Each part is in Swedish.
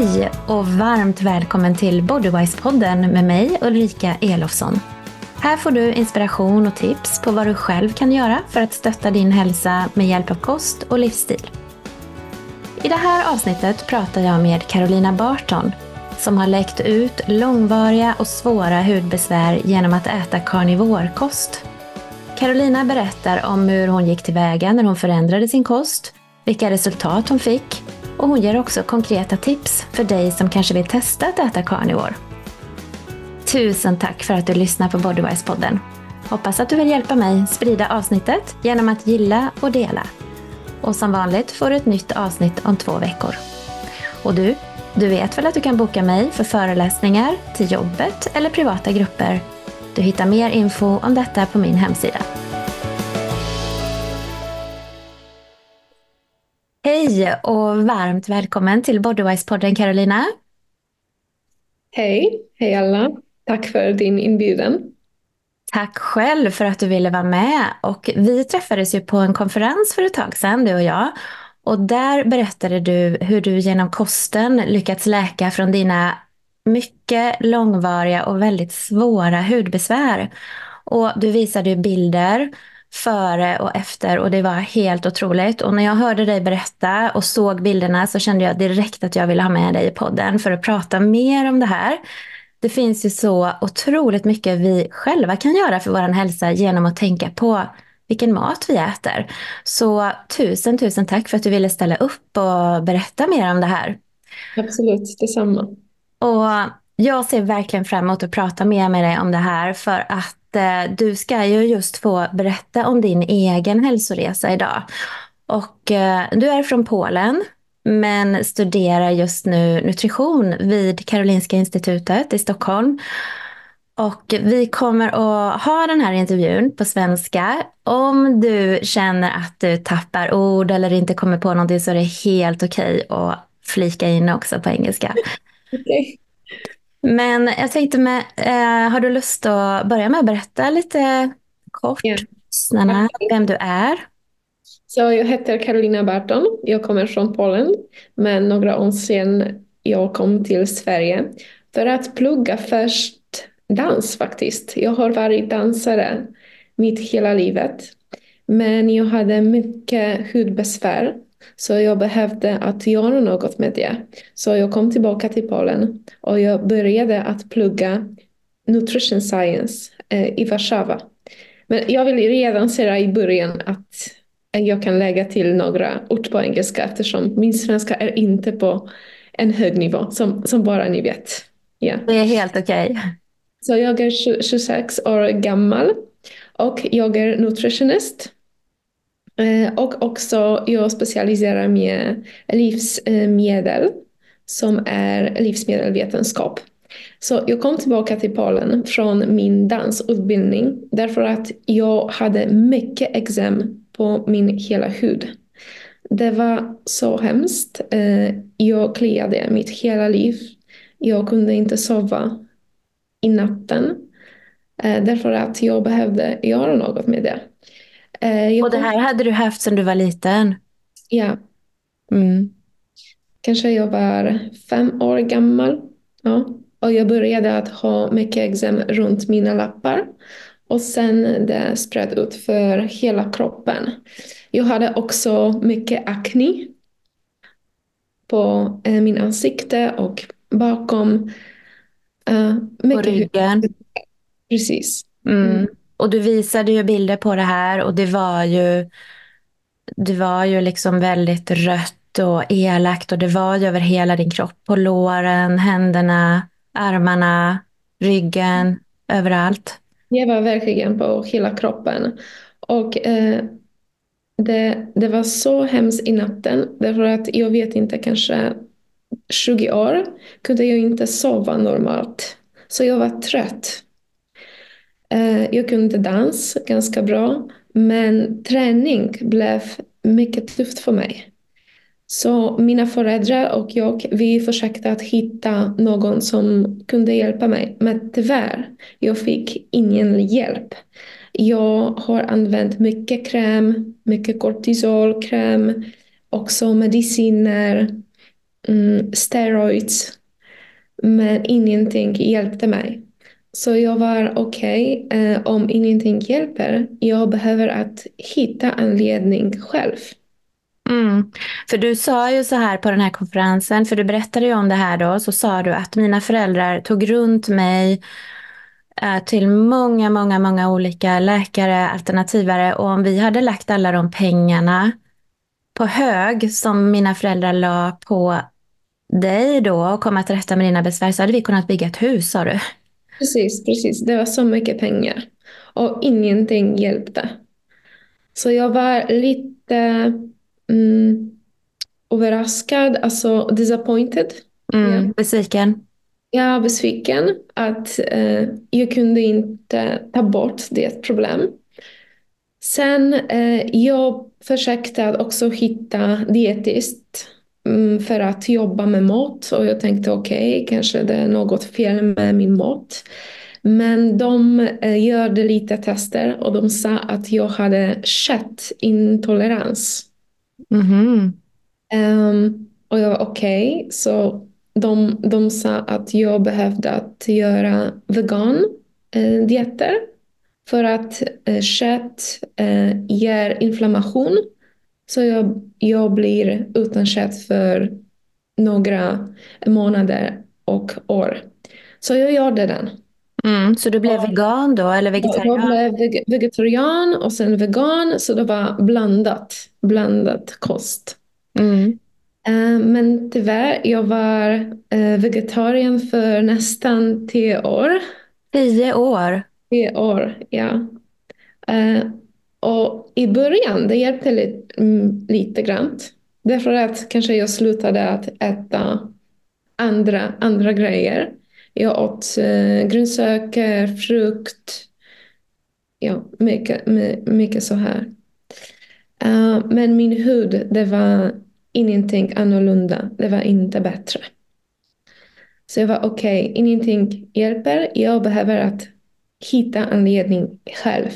Hej och varmt välkommen till Bodywise-podden med mig Ulrika Elofsson. Här får du inspiration och tips på vad du själv kan göra för att stötta din hälsa med hjälp av kost och livsstil. I det här avsnittet pratar jag med Carolina Barton som har läckt ut långvariga och svåra hudbesvär genom att äta karnivorkost. Carolina berättar om hur hon gick tillväga när hon förändrade sin kost, vilka resultat hon fick och hon ger också konkreta tips för dig som kanske vill testa att äta carnivore. Tusen tack för att du lyssnar på Bodywise-podden. Hoppas att du vill hjälpa mig sprida avsnittet genom att gilla och dela. Och som vanligt får du ett nytt avsnitt om två veckor. Och du, du vet väl att du kan boka mig för föreläsningar, till jobbet eller privata grupper. Du hittar mer info om detta på min hemsida. Hej och varmt välkommen till Bodywise-podden Carolina. Hej, hej alla. Tack för din inbjudan. Tack själv för att du ville vara med. Och vi träffades ju på en konferens för ett tag sedan, du och jag. Och där berättade du hur du genom kosten lyckats läka från dina mycket långvariga och väldigt svåra hudbesvär. Och du visade bilder före och efter och det var helt otroligt. Och när jag hörde dig berätta och såg bilderna så kände jag direkt att jag ville ha med dig i podden för att prata mer om det här. Det finns ju så otroligt mycket vi själva kan göra för vår hälsa genom att tänka på vilken mat vi äter. Så tusen, tusen tack för att du ville ställa upp och berätta mer om det här. Absolut, detsamma. Och jag ser verkligen fram emot att prata mer med dig om det här för att eh, du ska ju just få berätta om din egen hälsoresa idag. Och eh, du är från Polen men studerar just nu nutrition vid Karolinska institutet i Stockholm. Och vi kommer att ha den här intervjun på svenska. Om du känner att du tappar ord eller inte kommer på någonting så är det helt okej okay att flika in också på engelska. Okay. Men jag tänkte med, eh, har du lust att börja med att berätta lite kort yeah. Snarna, vem du är? Så jag heter Carolina Barton. Jag kommer från Polen. Men några år sedan jag kom till Sverige för att plugga först dans faktiskt. Jag har varit dansare mitt hela livet. Men jag hade mycket hudbesvär så jag behövde att göra något med det. Så jag kom tillbaka till Polen och jag började att plugga Nutrition Science eh, i Warszawa. Men jag vill redan säga i början att jag kan lägga till några ord på engelska eftersom min svenska är inte på en hög nivå som, som bara ni vet. Yeah. Det är helt okej. Okay. Så jag är 26 år gammal och jag är nutritionist. Eh, och också jag specialiserar mig i livsmedel eh, som är livsmedelsvetenskap. Så jag kom tillbaka till Polen från min dansutbildning därför att jag hade mycket eksem på min hela hud. Det var så hemskt. Eh, jag kliade mitt hela liv. Jag kunde inte sova i natten därför att jag behövde göra något med det. Eh, och det här hade du haft sedan du var liten? Ja. Mm. Kanske jag var fem år gammal. Ja. Och jag började att ha mycket eksem runt mina lappar. Och sen det spred ut för hela kroppen. Jag hade också mycket akne på eh, min ansikte och bakom. Mycket på ryggen? Precis. Mm. Och du visade ju bilder på det här och det var ju, det var ju liksom väldigt rött och elakt och det var ju över hela din kropp. På låren, händerna, armarna, ryggen, överallt. Det var verkligen på hela kroppen. Och eh, det, det var så hemskt i natten därför att jag vet inte, kanske 20 år kunde jag inte sova normalt. Så jag var trött. Eh, jag kunde dans ganska bra, men träning blev mycket tufft för mig. Så mina föräldrar och jag, vi försökte att hitta någon som kunde hjälpa mig. Men tyvärr, jag fick ingen hjälp. Jag har använt mycket kräm, mycket kortisolkräm, också mediciner. mm, steroids, men ingenting hjälpte mig. Så jag var okej, okay, eh, om ingenting hjälper, jag behöver att hitta anledning själv. Mm. För du sa ju så här på den här konferensen, för du berättade ju om det här då, så sa du att mina föräldrar tog runt mig eh, till många, många, många olika läkare, alternativare och om vi hade lagt alla de pengarna på hög som mina föräldrar la på dig då och komma till rätta med dina besvär så hade vi kunnat bygga ett hus, sa du. Precis, precis. Det var så mycket pengar och ingenting hjälpte. Så jag var lite mm, överraskad, alltså disappointed. Mm, yeah. Besviken. Ja, besviken att eh, jag kunde inte ta bort det problem. Sen eh, jag försökte också hitta dietist för att jobba med mat och jag tänkte okej, okay, kanske det är något fel med min mat. Men de eh, gjorde lite tester och de sa att jag hade köttintolerans. Mm -hmm. um, och jag var okej, okay. så de, de sa att jag behövde att göra vegan eh, dieter för att eh, kött ger inflammation. Så jag, jag blir utan kött för några månader och år. Så jag gjorde den. Mm, så du blev och, vegan då, eller vegetarian? Jag blev vegetarian och sen vegan, så det var blandat, blandat kost. Mm. Uh, men tyvärr, jag var uh, vegetarian för nästan tio år. Tio år? Tio år, ja. Och i början, det hjälpte lite, mm, lite grann. Därför att kanske jag slutade att äta andra, andra grejer. Jag åt eh, grönsaker, frukt. Ja, mycket, mycket så här. Uh, men min hud, det var ingenting annorlunda. Det var inte bättre. Så jag var okej, okay, ingenting hjälper. Jag behöver att hitta anledning själv.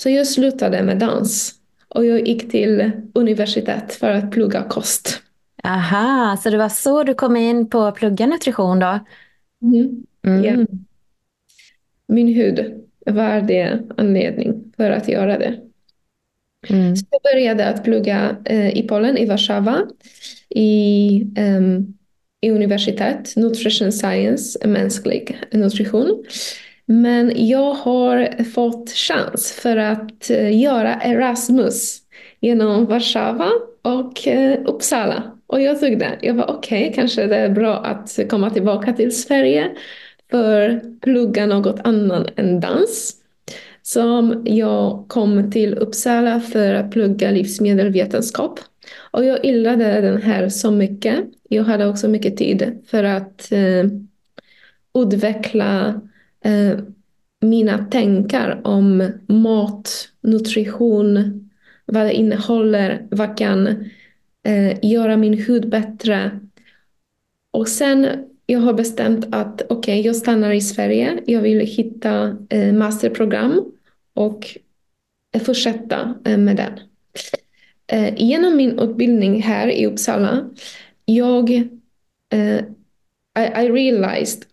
Så jag slutade med dans och jag gick till universitet för att plugga kost. Aha, så det var så du kom in på att plugga nutrition då? Mm. Mm. Yeah. Min hud var det anledning för att göra det. Mm. Så jag började att plugga eh, i Polen, i Warszawa, i, um, i universitet, nutrition science, mänsklig nutrition. Men jag har fått chans för att eh, göra Erasmus genom Warszawa och eh, Uppsala. Och jag tog det. Jag var okej, okay, kanske det är bra att komma tillbaka till Sverige för att plugga något annat än dans. Så jag kom till Uppsala för att plugga livsmedelsvetenskap. Och jag gillade den här så mycket. Jag hade också mycket tid för att eh, utveckla eh, mina tankar om mat, nutrition, vad det innehåller, vad kan eh, göra min hud bättre. Och sen jag har bestämt att okej, okay, jag stannar i Sverige. Jag vill hitta eh, masterprogram och fortsätta eh, med den. Eh, genom min utbildning här i Uppsala, jag eh, I, I realized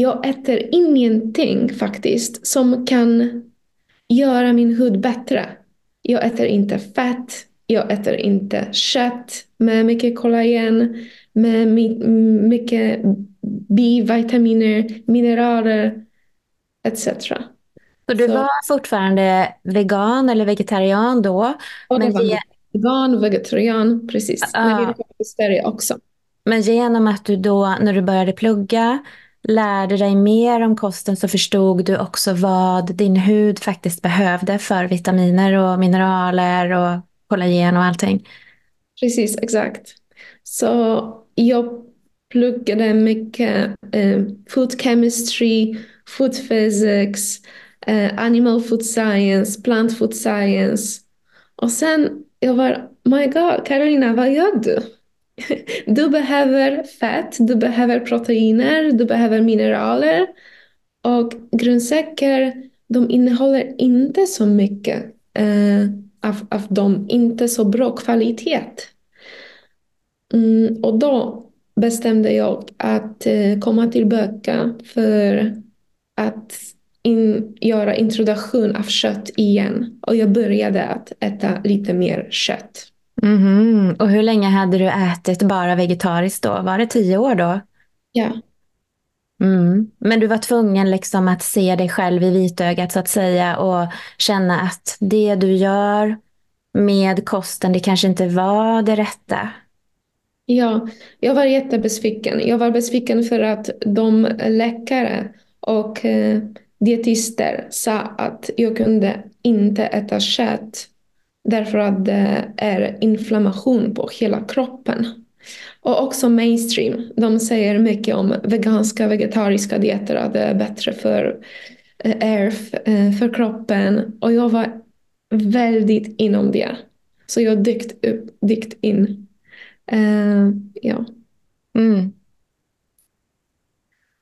jag äter ingenting faktiskt som kan göra min hud bättre. Jag äter inte fett, jag äter inte kött med mycket kollagen, med mycket B-vitaminer, mineraler etc. Så du så. var fortfarande vegan eller vegetarian då? Och men var vegan, vegetarian, precis. Uh, men jag i Sverige också. Men genom att du då, när du började plugga, lärde dig mer om kosten så förstod du också vad din hud faktiskt behövde för vitaminer och mineraler och kollagen och allting. Precis, exakt. Så jag pluggade mycket eh, food chemistry, food physics, eh, animal food science, plant food science. Och sen jag var, my god, Carolina, vad gör du? Du behöver fett, du behöver proteiner, du behöver mineraler. Och grönsaker, de innehåller inte så mycket eh, av, av dem, inte så bra kvalitet. Mm, och då bestämde jag att eh, komma tillbaka för att in, göra introduktion av kött igen. Och jag började att äta lite mer kött. Mhm. Och hur länge hade du ätit bara vegetariskt då? Var det tio år då? Ja, Mm. Men du var tvungen liksom att se dig själv i vitögat så att säga och känna att det du gör med kosten, det kanske inte var det rätta. ja, jag var jättebesviken. Jag var besviken för att de läkare och eh, dietister sa att jag kunde inte äta kött därför att det är inflammation på hela kroppen. Och också mainstream. De säger mycket om veganska, vegetariska dieter, att det är bättre för, eh, är eh, för kroppen. Och jag var väldigt inom det. Så jag dykt, upp, dykt in. Eh, ja. Mm.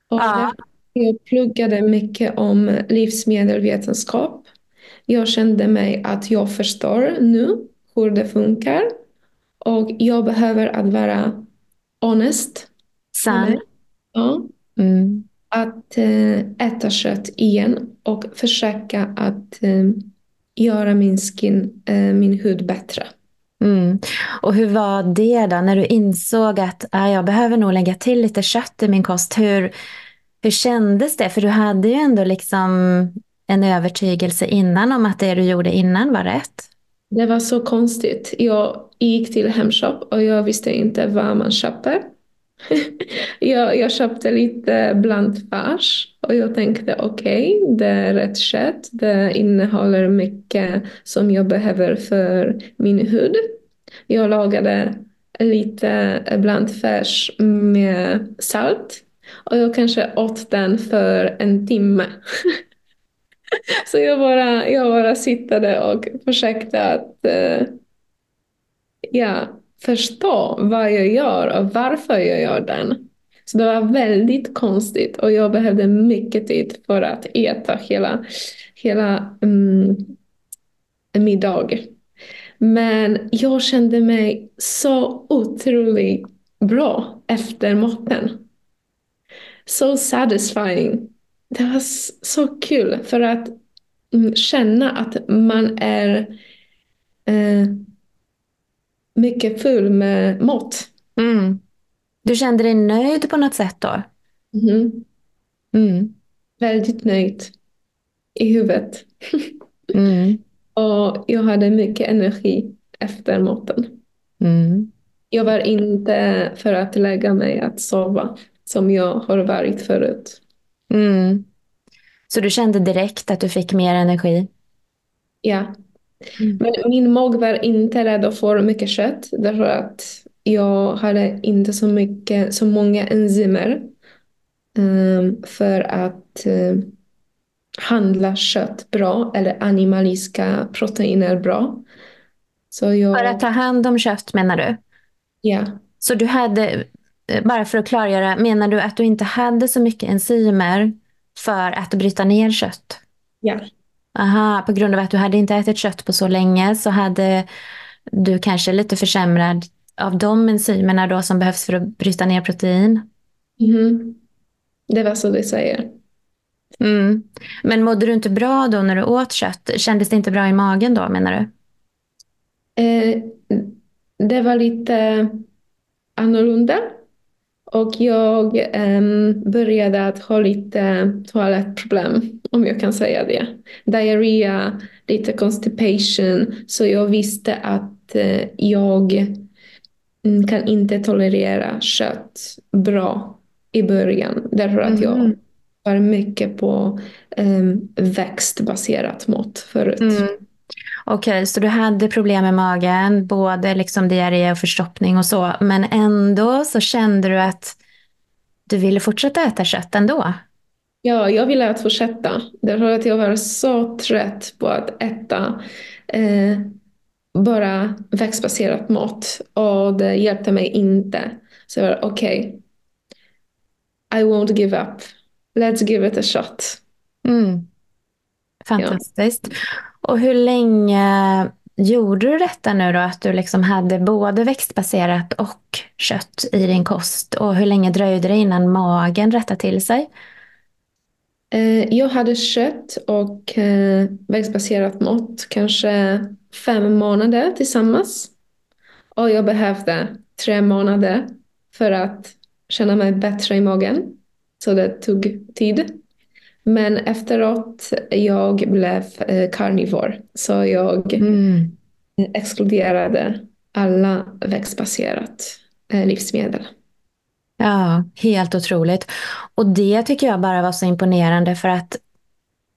Och därför jag pluggade mycket om livsmedelsvetenskap. Jag kände mig att jag förstår nu hur det funkar. Och jag behöver att vara honest. Sann. Ja. Mm. Att eh, äta kött igen och försöka att eh, göra min skin, eh, min hud bättre. Mm. Och hur var det då när du insåg att ah, jag behöver nog lägga till lite kött i min kost? Hur, hur kändes det? För du hade ju ändå liksom en övertygelse innan om att det du gjorde innan var rätt. Det var så konstigt. Jag gick till Hemshop och jag visste inte vad man köper. jag, jag köpte lite blandfärs och jag tänkte okej, okay, det är rätt kött. Det innehåller mycket som jag behöver för min hud. Jag lagade lite blandfärs med salt och jag kanske åt den för en timme. Så jag bara, jag bara sittade och försökte att eh, ja, förstå vad jag gör och varför jag gör den. Så det var väldigt konstigt och jag behövde mycket tid för att äta hela, hela um, middag. Men jag kände mig så otroligt bra efter maten. Så satisfying. Det var så kul för att känna att man är eh, mycket full med mat. Mm. Du kände dig nöjd på något sätt då? Mm. Mm. Väldigt nöjd i huvudet. Mm. och jag hade mycket energi efter maten. Mm. Jag var inte för att lägga mig att sova som jag har varit förut. Mm. Så du kände direkt att du fick mer energi? Ja. Mm. Men min mag var inte rädd för mycket kött därför att jag hade inte så, mycket, så många enzymer um, för att uh, handla kött bra eller animaliska proteiner bra. Så jag... För att ta hand om kött menar du? Ja. Så du hade, bara för att klargöra, menar du att du inte hade så mycket enzymer för att bryta ner kött? Ja. Aha, på grund av att du hade inte ätit kött på så länge så hade du kanske lite försämrad av de enzymerna då som behövs för att bryta ner protein? Mm. Det var så du säger. Mm. Men mådde du inte bra då när du åt kött? Kändes det inte bra i magen då menar du? Eh, det var lite annorlunda. Och jag um, började att ha lite toalettproblem, om jag kan säga det. Diarré, lite constipation. Så jag visste att uh, jag mm, kan inte tolerera kött bra i början. Därför att jag Mm. var mycket på um, växtbaserat mat förut. Mm. Okej, så du hade problem med magen, både liksom diarré och förstoppning och så, men ändå så kände du att du ville fortsätta äta kött ändå? Ja, jag ville att fortsätta. Därför att jag var så trött på att äta eh, bara växtbaserat mat och det hjälpte mig inte. Så jag var okej, okay, I won't give up. Let's give it a shot. Mm. Fantastiskt. Ja. Och hur länge gjorde du detta nu då, att du liksom hade både växtbaserat och kött i din kost? Och hur länge dröjde det innan magen rättade till sig? Eh, jag hade kött och eh, växtbaserat mat kanske fem månader tillsammans. Och jag behövde tre månader för att känna mig bättre i magen. Så det tog tid. Men efteråt jag blev eh, karnivor. Så jag mm. exkluderade alla växtbaserat eh, livsmedel. Ja, helt otroligt. Och det tycker jag bara var så imponerande för att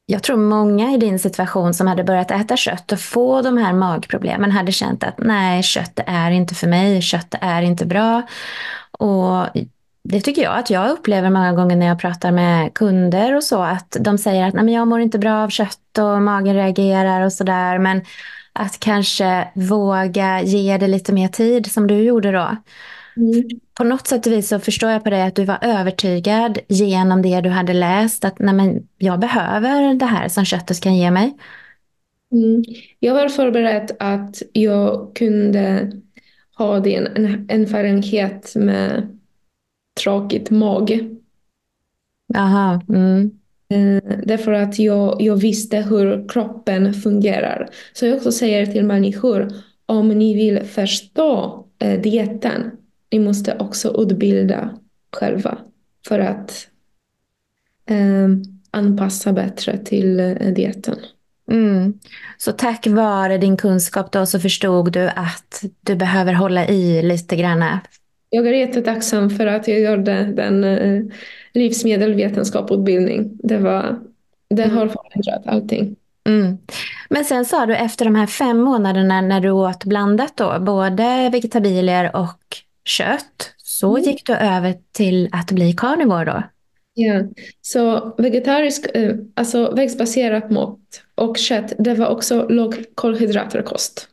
jag tror många i din situation som hade börjat äta kött och få de här magproblemen hade känt att nej, kött är inte för mig, kött är inte bra. Och det tycker jag att jag upplever många gånger när jag pratar med kunder och så, att de säger att nej, men jag mår inte bra av kött och magen reagerar och sådär. Men att kanske våga ge det lite mer tid som du gjorde då. Mm. På något sätt och vis så förstår jag på dig att du var övertygad genom det du hade läst att nej men, jag behöver det här som köttet kan ge mig. Mm. Jag var förberedd att jag kunde ha din erfarenhet med tråkigt mag. Aha, mm. Eh, därför att jag, jag visste hur kroppen fungerar. Så jag också säger till människor, om ni vill förstå eh, dieten, ni måste också utbilda själva för att eh, anpassa bättre till eh, dieten. Mm. Så tack vare din kunskap då så förstod du att du behöver hålla i lite grann? Jag är jättetacksam för att jag gjorde den eh, livsmedelsvetenskapsutbildning. Det, var, det mm. har förändrat allting. Mm. Men sen sa du efter de här fem månaderna när du åt blandat då, både vegetabilier och kött, så mm. gick du över till att bli karnivor då? Ja, så vegetarisk, eh, alltså växtbaserat mat och kött, det var också låg kolhydraterkost.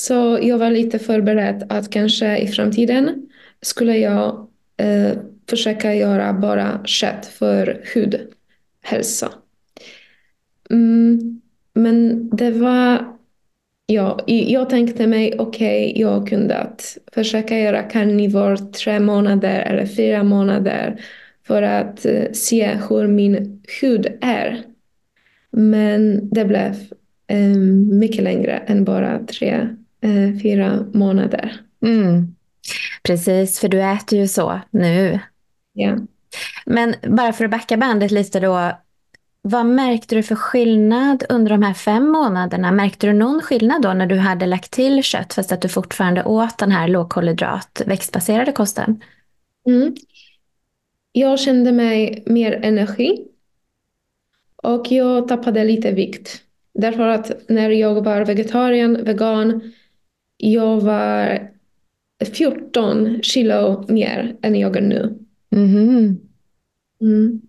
Så jag var lite förberedd att kanske i framtiden skulle jag eh, försöka göra bara kött för hudhälsa. Mm, men det var Ja, jag tänkte mig, okej, okay, jag kunde att försöka göra carnivore tre månader eller fyra månader för att eh, se hur min hud är. Men det blev eh, mycket längre än bara tre, uh, fyra månader. Mm. Precis, för du äter ju så nu. Ja. Men bara för att backa bandet lite då, vad märkte du för skillnad under de här fem månaderna? Märkte du någon skillnad då när du hade lagt till kött fast att du fortfarande åt den här lågkolhydrat växtbaserade kosten? Mm. Jag kände mig mer energi och jag tappade lite vikt. Därför att när jag var vegetarian, vegan, jag var 14 kilo mer än jag är nu. Mm. Mm.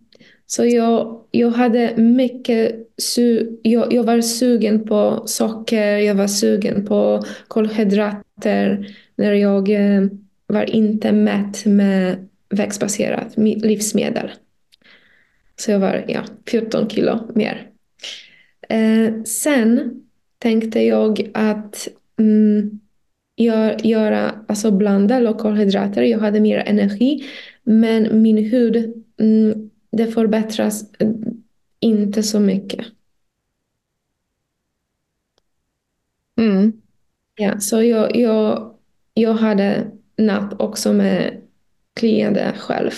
Så jag, jag hade mycket su jag, jag var sugen på socker, jag var sugen på kolhydrater när jag eh, var inte mätt med växtbaserat livsmedel. Så jag var ja, 14 kilo mer. Eh, sen tänkte jag att mm, gör, göra, alltså blanda lokalhydrater. Jag hade mer energi, men min hud mm, det förbättras inte så mycket. Mm. Ja, så jag, jag, jag hade napp också med kliande själv.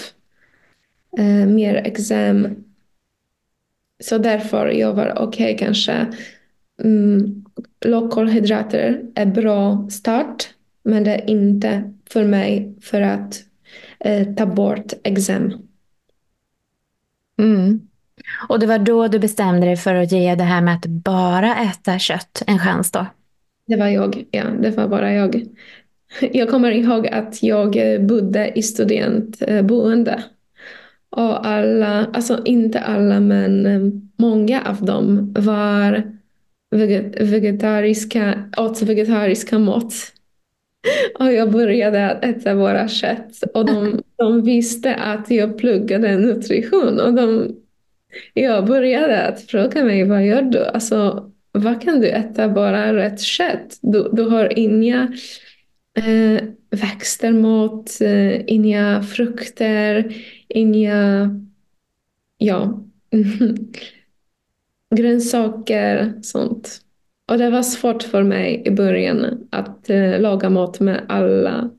Eh, mer exem. Så därför jag var okej okay, kanske. Mm, lågkolhydrater är bra start men det är inte för mig för att eh, ta bort eksem. Mm. Och det var då du bestämde dig för att ge det här med att bara äta kött en chans då? Det var jag, ja. Det var bara jag. Jag kommer ihåg att jag bodde i studentboende. Och alla, alltså inte alla men eh, många av dem var vegetariska, åt vegetariska mat. Och jag började äta våra kött och de, de visste att jag pluggade nutrition och de, jag började att fråga mig vad gör du? Alltså, vad kan du äta bara rätt kött? Du, du har inga eh, växter mot, eh, inga frukter, inga, ja, grönsaker, sånt. Och det var svårt för mig i början att eh, laga mat med alla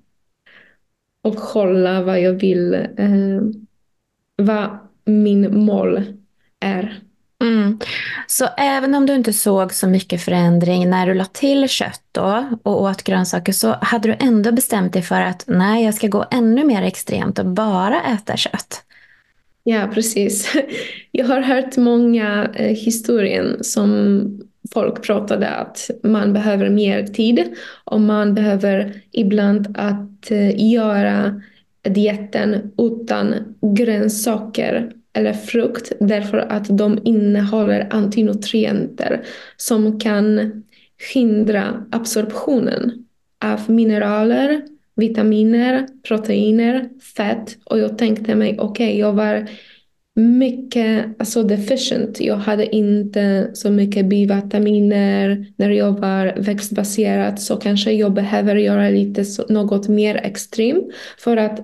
och hålla vad jag vill, eh, vad min mål är. Mm. Så även om du inte såg så mycket förändring när du la till kött då och åt grönsaker så hade du ändå bestämt dig för att nej, jag ska gå ännu mer extremt och bara äta kött. Ja, precis. Jag har hört många eh, historier som folk pratade att man behöver mer tid och man behöver ibland att eh, göra dieten utan grönsaker eller frukt därför att de innehåller antinutrienter som kan hindra absorptionen av mineraler, vitaminer, proteiner, fett och jag tänkte mig okej, okay, jag var mycket alltså deficient. Jag hade inte så mycket B-vitaminer. när jag var växtbaserad så kanske jag behöver göra lite så, något mer extremt för att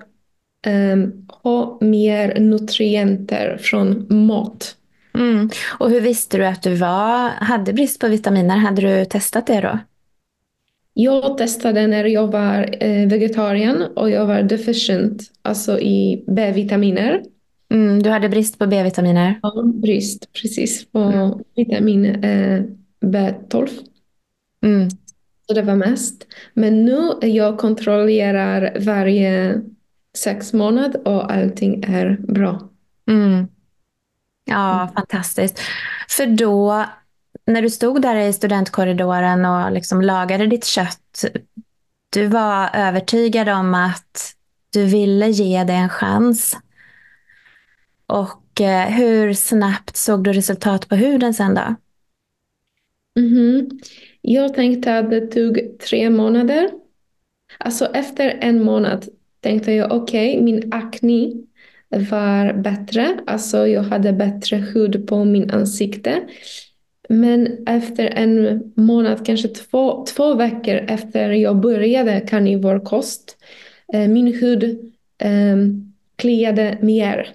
um, ha mer nutrienter från mat. Mm. Och hur visste du att du var, hade brist på vitaminer? Hade du testat det då? Jag testade när jag var eh, vegetarian och jag var deficient alltså i B-vitaminer. Mm, du hade brist på B-vitaminer? Ja, brist precis på mm. vitamin eh, B12. Mm. Så det var mest. Men nu jag kontrollerar varje sex månader och allting är bra. Mm. Ja, mm. fantastiskt. För då, när du stod där i studentkorridoren och liksom lagade ditt kött, du var övertygad om att du ville ge det en chans. Och eh, hur snabbt såg du resultat på huden sen då? Mm -hmm. Jag tänkte att det tog tre månader. Alltså efter en månad tänkte jag okej, okay, min akne var bättre. Alltså jag hade bättre hud på min ansikte. Men efter en månad, kanske två, två veckor efter jag började karnivorkost, eh, min hud eh, kliade mer.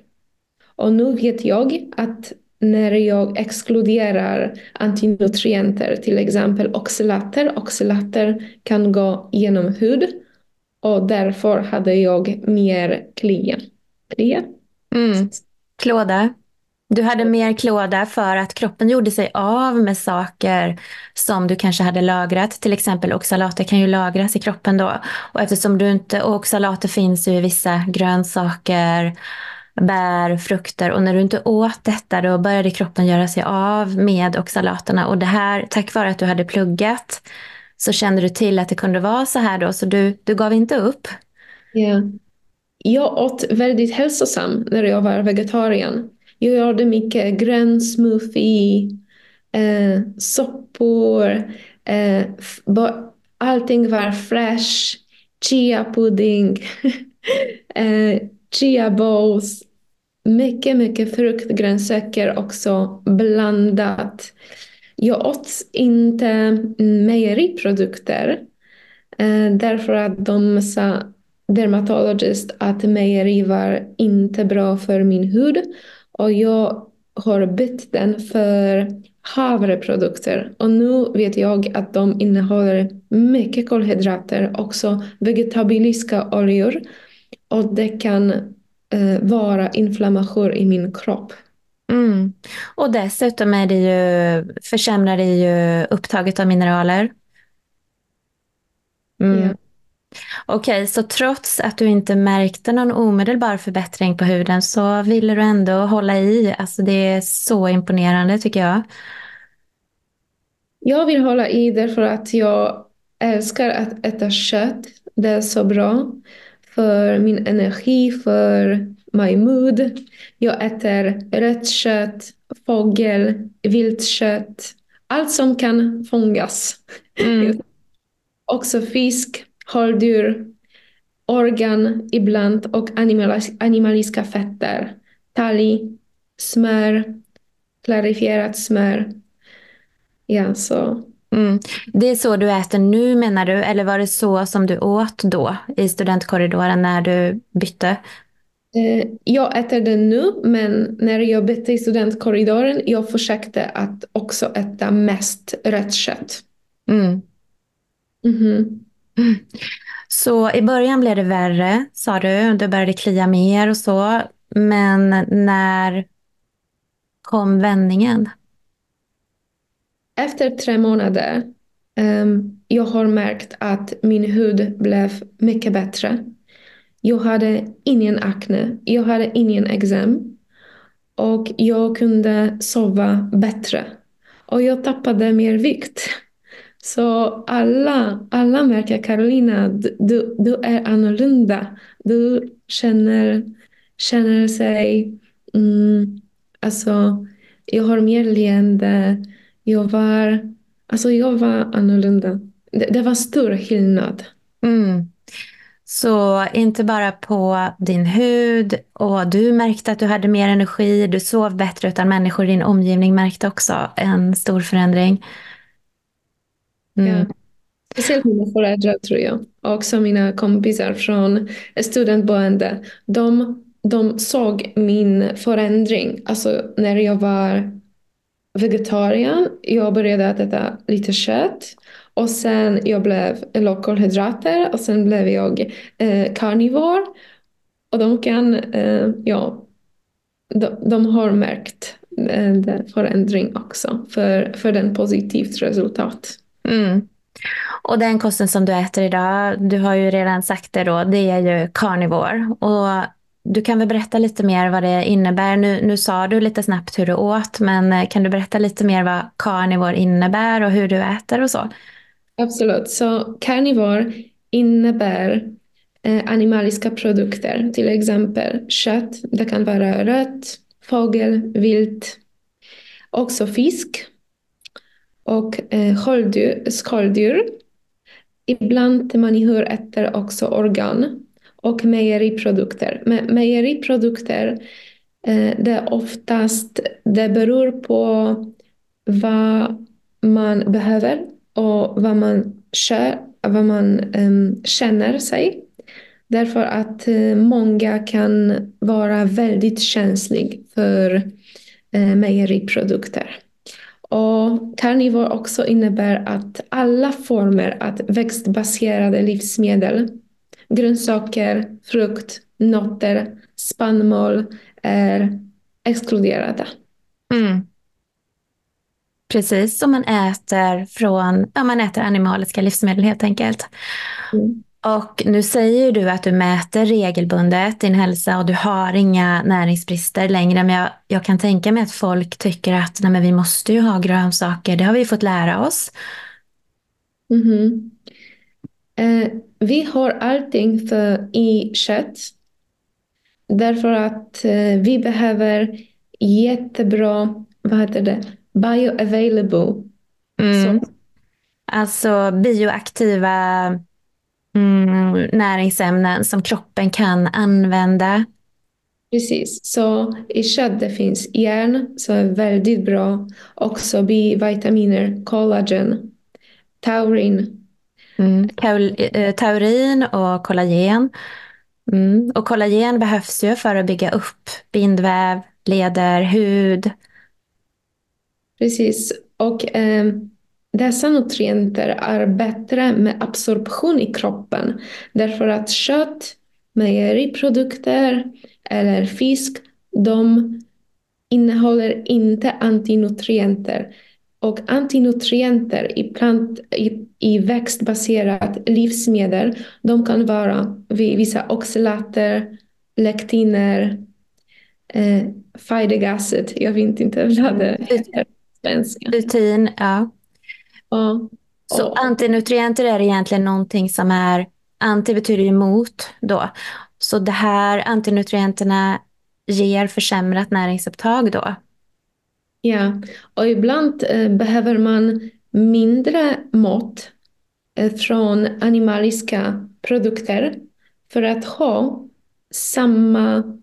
Och nu vet jag att när jag exkluderar antinutrienter, till exempel oxalater, oxalater kan gå genom hud och därför hade jag mer klia. klia. Mm. Klåda. Du hade mer klåda för att kroppen gjorde sig av med saker som du kanske hade lagrat. Till exempel oxalater kan ju lagras i kroppen då. Och eftersom du inte, och oxalater finns ju i vissa grönsaker, bär, frukter. Och när du inte åt detta då började kroppen göra sig av med oxalaterna. Och det här, tack vare att du hade pluggat så kände du till att det kunde vara så här då, så du, du gav inte upp? Yeah. Jag åt väldigt hälsosam när jag var vegetarian. Jag gjorde mycket. Grön smoothie, eh, soppor, eh, allting var fresh, chia pudding, eh, chia bowls, mycket, mycket frukt, grönsaker också blandat. Jag åt inte mejeriprodukter eh, därför att de sa dermatologist att mejeri var inte bra för min hud och jag har bytt den för havreprodukter och nu vet jag att de innehåller mycket kolhydrater, också vegetabiliska oljor och det kan eh, vara inflammation i min kropp. Mm. Och dessutom är det ju, försämrar det ju upptaget av mineraler. Mm. Yeah. Okej, okay, så trots att du inte märkte någon omedelbar förbättring på huden så ville du ändå hålla i. Alltså det är så imponerande tycker jag. Jag vill hålla i därför att jag älskar att äta kött. Det är så bra för min energi, för my mood. Jag äter rött kött, fågel, viltkött, allt som kan fångas. Mm. Också fisk, hårddjur, organ ibland och animaliska fetter, talg, smör, klarifierat smör. Ja, så. Mm. Det är så du äter nu menar du? Eller var det så som du åt då i studentkorridoren när du bytte? Eh, jag äter det nu, men när jag bytte i studentkorridoren, jag försökte att också äta mest rött kött. Mm. Så i början blev det värre, sa du. Du började klia mer och så. Men när kom vändningen? Efter tre månader um, jag har märkt att min hud blev mycket bättre. Jag hade ingen akne, jag hade ingen eksem och jag kunde sova bättre. Och jag tappade mer vikt. Så alla, alla märker Carolina, du, du är annorlunda. Du känner, känner sig, mm, alltså jag har mer leende. Jag var, alltså jag var annorlunda. Det, det var stor skillnad. Mm. Så inte bara på din hud och du märkte att du hade mer energi, du sov bättre, utan människor i din omgivning märkte också en stor förändring. Mm. Ja. Speciellt mina föräldrar tror jag. Och också mina kompisar från studentboende. De, de såg min förändring. Alltså när jag var vegetarian. Jag började att äta lite kött. Och sen jag blev lågkolhydrater och sen blev jag eh, karnivor. Och de kan, eh, ja, de, de har märkt eh, förändring också för, för den positivt resultat. Mm. Och den kosten som du äter idag, du har ju redan sagt det då, det är ju carnivore. Och du kan väl berätta lite mer vad det innebär. Nu, nu sa du lite snabbt hur du åt, men eh, kan du berätta lite mer vad carnivore innebär och hur du äter och så? Absolut. Så carnivore innebär eh, animaliska produkter, till exempel kött. Det kan vara rött, fågel, vilt, också fisk och eh, skaldjur. Ibland människor äter också organ och mejeriprodukter. Me mejeriprodukter, eh, det är oftast, det beror på vad man behöver och vad man, kör, vad man um, känner sig. Därför att uh, många kan vara väldigt känslig för uh, mejeriprodukter. Och carnivore också innebär att alla former av växtbaserade livsmedel, grönsaker, frukt, nötter, spannmål är exkluderade. Mm. Precis som man äter från, ja man äter animaliska livsmedel helt enkelt. Mm. Och nu säger du att du mäter regelbundet din hälsa och du har inga näringsbrister längre. Men jag, jag kan tänka mig att folk tycker att nej, men vi måste ju ha grönsaker. Det har vi fått lära oss. Mm -hmm. eh, vi har allting för, i kött. Därför att eh, vi behöver jättebra, vad heter det, bioavailable. Mm. Alltså bioaktiva mm, näringsämnen som kroppen kan använda. Precis, så i kött det finns järn som är väldigt bra. Också B-vitaminer, kollagen, taurin. Mm. Eh, taurin och kollagen. Mm. Och kollagen behövs ju för att bygga upp bindväv, leder, hud. Precis, och eh, dessa nutrienter är bättre med absorption i kroppen därför att kött, mejeriprodukter eller fisk, de innehåller inte antinutrienter. Och antinutrienter i, plant, i, i växtbaserat livsmedel, de kan vara vissa oxalater, lektiner, eh, jag vet inte vad det heter på svenska. Lutein, ja. Så och, antinutrienter är egentligen någonting som är, anti betyder ju mot då. Så det här antinutrienterna ger försämrat näringsupptag då? Ja, och ibland eh, behöver man mindre mått eh, från animaliska produkter för att ha samma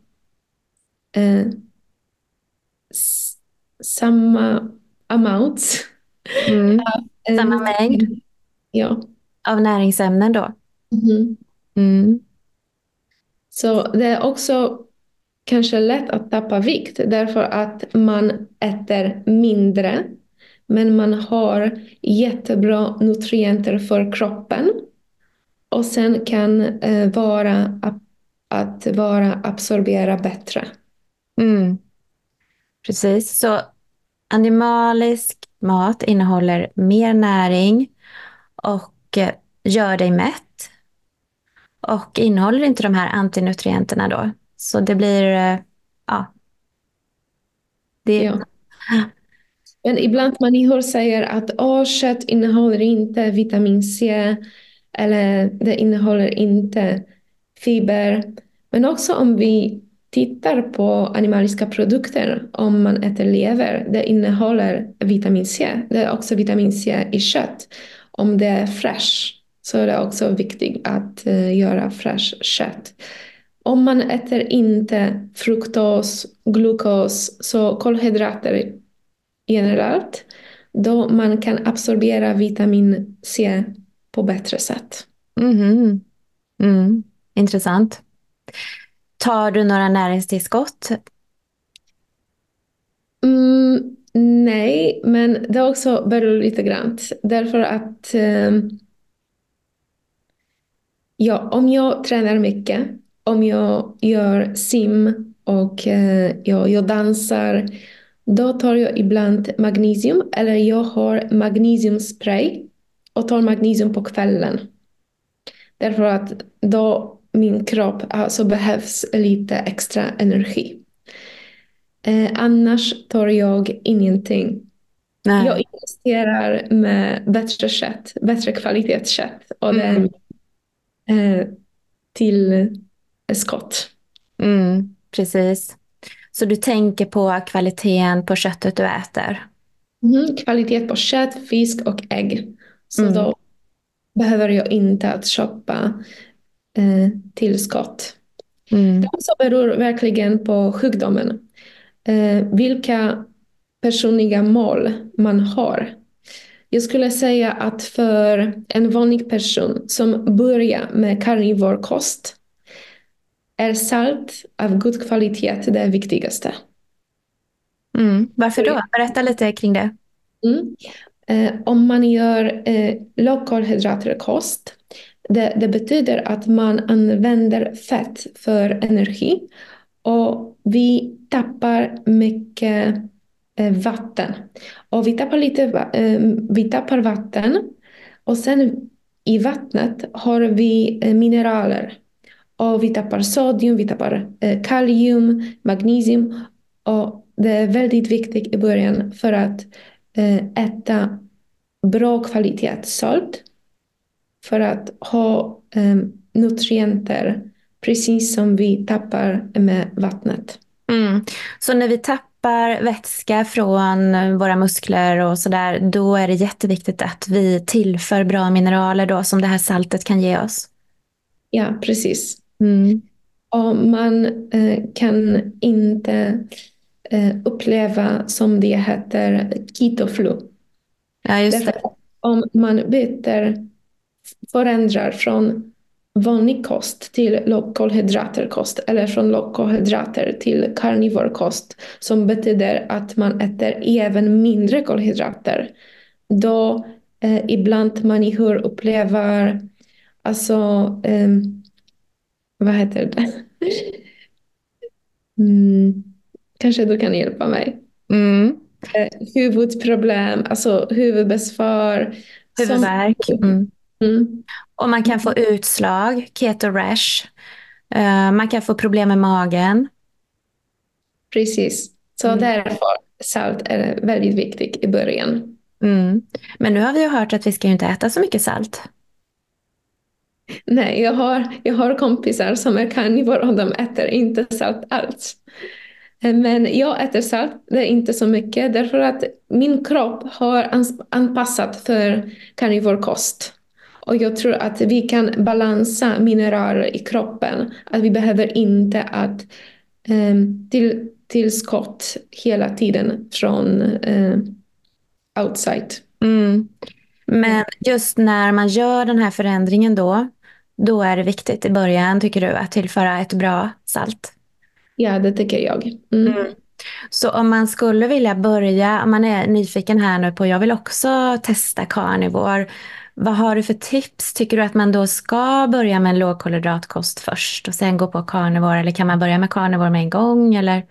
eh, samma amounts Mm. Eh, Samma mängd Ja. av näringsämnen då? Mhm. Mm. Så det är också kanske lätt att tappa vikt därför att man äter mindre men man har jättebra nutrienter för kroppen och sen kan eh, vara att vara absorbera bättre. Mm. Precis, så animalisk mat innehåller mer näring och eh, gör dig mätt. Och innehåller inte de här antinutrienterna då. Så det blir, eh, ja. Det, Ja. Men ibland människor säger att kött innehåller inte vitamin C eller det innehåller inte fiber. Men också om vi tittar på animaliska produkter, om man äter lever, det innehåller vitamin C. Det är också vitamin C i kött. Om det är fresh så är det också viktigt att eh, göra fresh kött. Om man äter inte fruktos, glukos, så kolhydrater generellt, då man kan absorbera vitamin C på bättre sätt. Mhm. Mm. Intressant. Tar du några näringstillskott? Mm, nej, men det också beror lite grann. Därför att eh, ja, om jag tränar mycket, om jag gör sim och eh, jag, jag dansar, då tar jag ibland magnesium eller jag har magnesiumspray och tar magnesium på kvällen. Därför att då min kropp alltså behövs lite extra energi. Eh, annars tar jag ingenting. Nej. Jag investerar med bättre kött, bättre kvalitetskött och Mm. eh, till skott. Mm, precis. Så du tänker på kvaliteten på köttet du äter? Mhm, Kvalitet på kött, fisk och ägg. Så Mm. då behöver jag inte att shoppa eh, tillskott. Mm. Det också beror verkligen på sjukdomen. Eh, vilka personliga mål man har. Jag skulle säga att för en vanlig person som börjar med karnivorkost är salt av god kvalitet det viktigaste. Mm. Varför då? Berätta lite kring det. Mm. Eh, om man gör eh, lågkolhydratkost, det, det betyder att man använder fett för energi och vi tappar mycket eh, vatten. Och vi tappar lite eh, vi tappar vatten och sen i vattnet har vi eh, mineraler. Och vi tappar sodium, vi tappar eh, kalium, magnesium. Och det är väldigt viktigt i början för att eh, äta bra kvalitet salt. För att ha eh, nutrienter precis som vi tappar med vattnet. Mm. Så när vi tappar vätska från våra muskler och sådär, då är det jätteviktigt att vi tillför bra mineraler då som det här saltet kan ge oss. Ja, precis. Mm. Och man eh, kan inte eh, uppleva som det heter ketoflu. Ja, just Därför det. om man byter, förändrar från vanlig kost till lågkolhydraterkost eller från lågkolhydrater till karnivorkost som betyder att man äter även mindre kolhydrater. Då eh, ibland människor upplever alltså ehm, vad heter det? Mm, kanske du kan hjälpa mig. Mm. Eh, huvudproblem, alltså huvudbesvär. som- Huvudvärk. Mm. Mm, Och man kan få utslag, keto rash. Eh, man kan få problem med magen. precis. Så Mm. därför salt är väldigt viktigt i början. Mm. Men nu har vi ju hört att vi ska ju inte äta så mycket salt. Nej, jag har, jag har kompisar som är karnivor och de äter inte salt alls. Eh, Men jag äter salt, det är inte så mycket därför att min kropp har anpassat för karnivorkost. Och jag tror att vi kan balansa mineraler i kroppen. Att vi behöver inte att um, till, tillskott hela tiden från eh, outside. Mm. Men just när man gör den här förändringen då, då är det viktigt i början, tycker du, att tillföra ett bra salt? Ja, det tycker jag. Mm. Mm. Så om man skulle vilja börja, om man är nyfiken här nu på, jag vill också testa carnivore, vad har du för tips? Tycker du att man då ska börja med en lågkolhydratkost först och sen gå på carnivore, eller kan man börja med carnivore med en gång? Eller?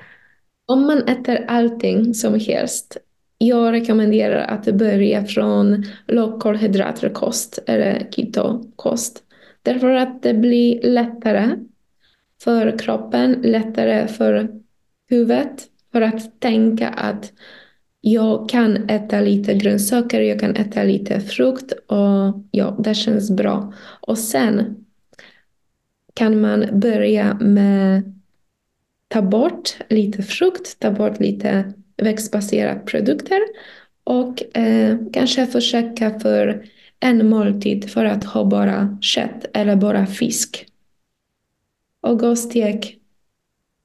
Om man äter allting som helst, jag rekommenderar att börja från lågkolhydratkost eller ketokost. Därför att det blir lättare för kroppen, lättare för huvudet för att tänka att jag kan äta lite grönsaker, jag kan äta lite frukt och ja, det känns bra. Och sen kan man börja med ta bort lite frukt, ta bort lite växtbaserade produkter och eh, kanske försöka för en måltid för att ha bara kött eller bara fisk. Och gå steg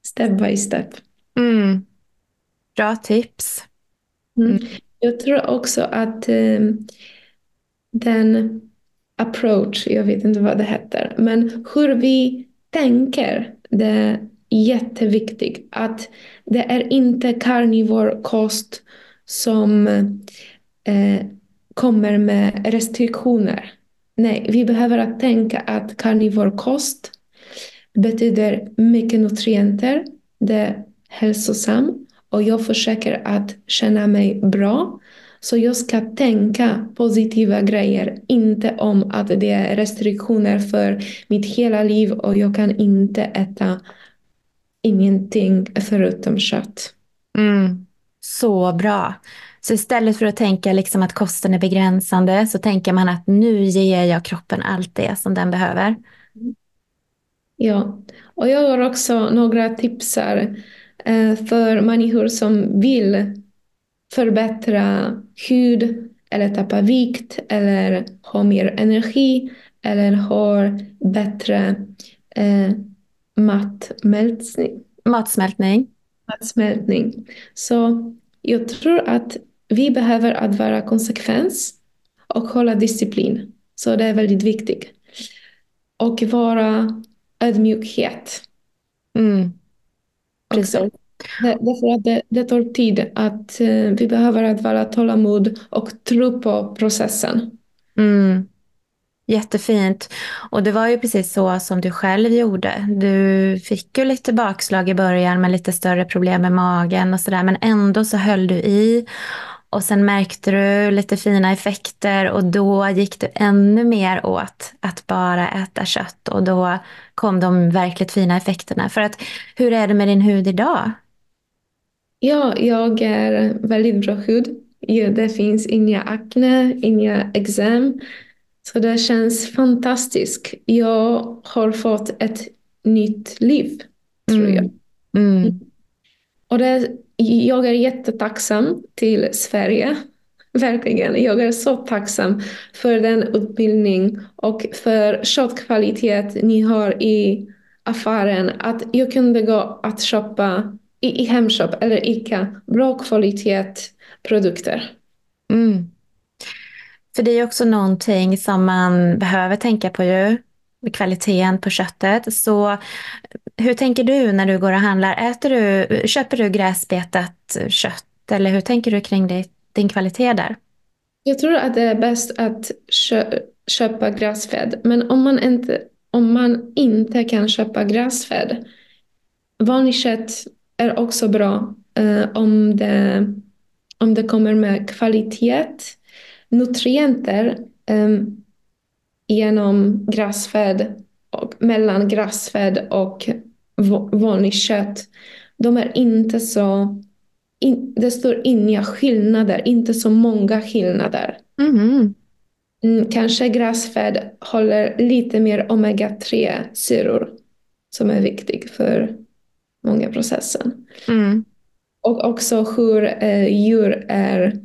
step by step. Mm. Bra tips. Mm. mm. Jag tror också att eh, den approach, jag vet inte vad det heter, men hur vi tänker, det är jätteviktigt. Att det är inte karnivorkost som eh, kommer med restriktioner. Nej, vi behöver att tänka att karnivorkost betyder mycket nutrienter, det är hälsosam och jag försöker att känna mig bra. Så jag ska tänka positiva grejer, inte om att det är restriktioner för mitt hela liv och jag kan inte äta ingenting förutom kött. Mm. Så bra. Så istället för att tänka liksom att kosten är begränsande så tänker man att nu ger jag kroppen allt det som den behöver. Ja, och jag har också några tipsar för människor som vill förbättra hud eller tappa vikt eller ha mer energi eller ha bättre eh, matsmältning. Matsmältning. Matsmältning. Så jag tror att vi behöver att vara konsekvens och hålla disciplin. Så det är väldigt viktigt. Och vara ödmjukhet. Mm. Precis. Det, därför att det, det tar tid att uh, vi behöver att vara tålamod och tro på processen. Mm. Jättefint. Och det var ju precis så som du själv gjorde. Du fick ju lite bakslag i början med lite större problem med magen och sådär. Men ändå så höll du i. Och sen märkte du lite fina effekter och då gick du ännu mer åt att bara äta kött. Och då kom de verkligt fina effekterna. För att hur är det med din hud idag? Ja, jag är väldigt bra hud. Det finns inga akne, inga eksem. Så det känns fantastiskt. Jag har fått ett nytt liv, tror jag. Mm. Mm. Och det, jag är jättetacksam till Sverige. Verkligen. Jag är så tacksam för den utbildning och för köttkvalitet ni har i affären. Att jag kunde gå att köpa, i, i Hemköp eller ICA bra kvalitet produkter. Mm. För det är också någonting som man behöver tänka på ju, kvaliteten på köttet. Så hur tänker du när du går och handlar? Äter du, köper du gräsbetat kött eller hur tänker du kring det, din kvalitet där? Jag tror att det är bäst att kö köpa gräsfed. Men om man inte, om man inte kan köpa gräsfed, vanligt kött är också bra eh, om, det, om det kommer med kvalitet nutrienter eh, genom gräsfed mellan grassfed och vanligt kött. De är inte så, in, det står inga skillnader, inte så många skillnader. Mm. Mm, kanske grassfed håller lite mer omega-3 syror som är viktig för många processen. Mm. Och också hur eh, djur är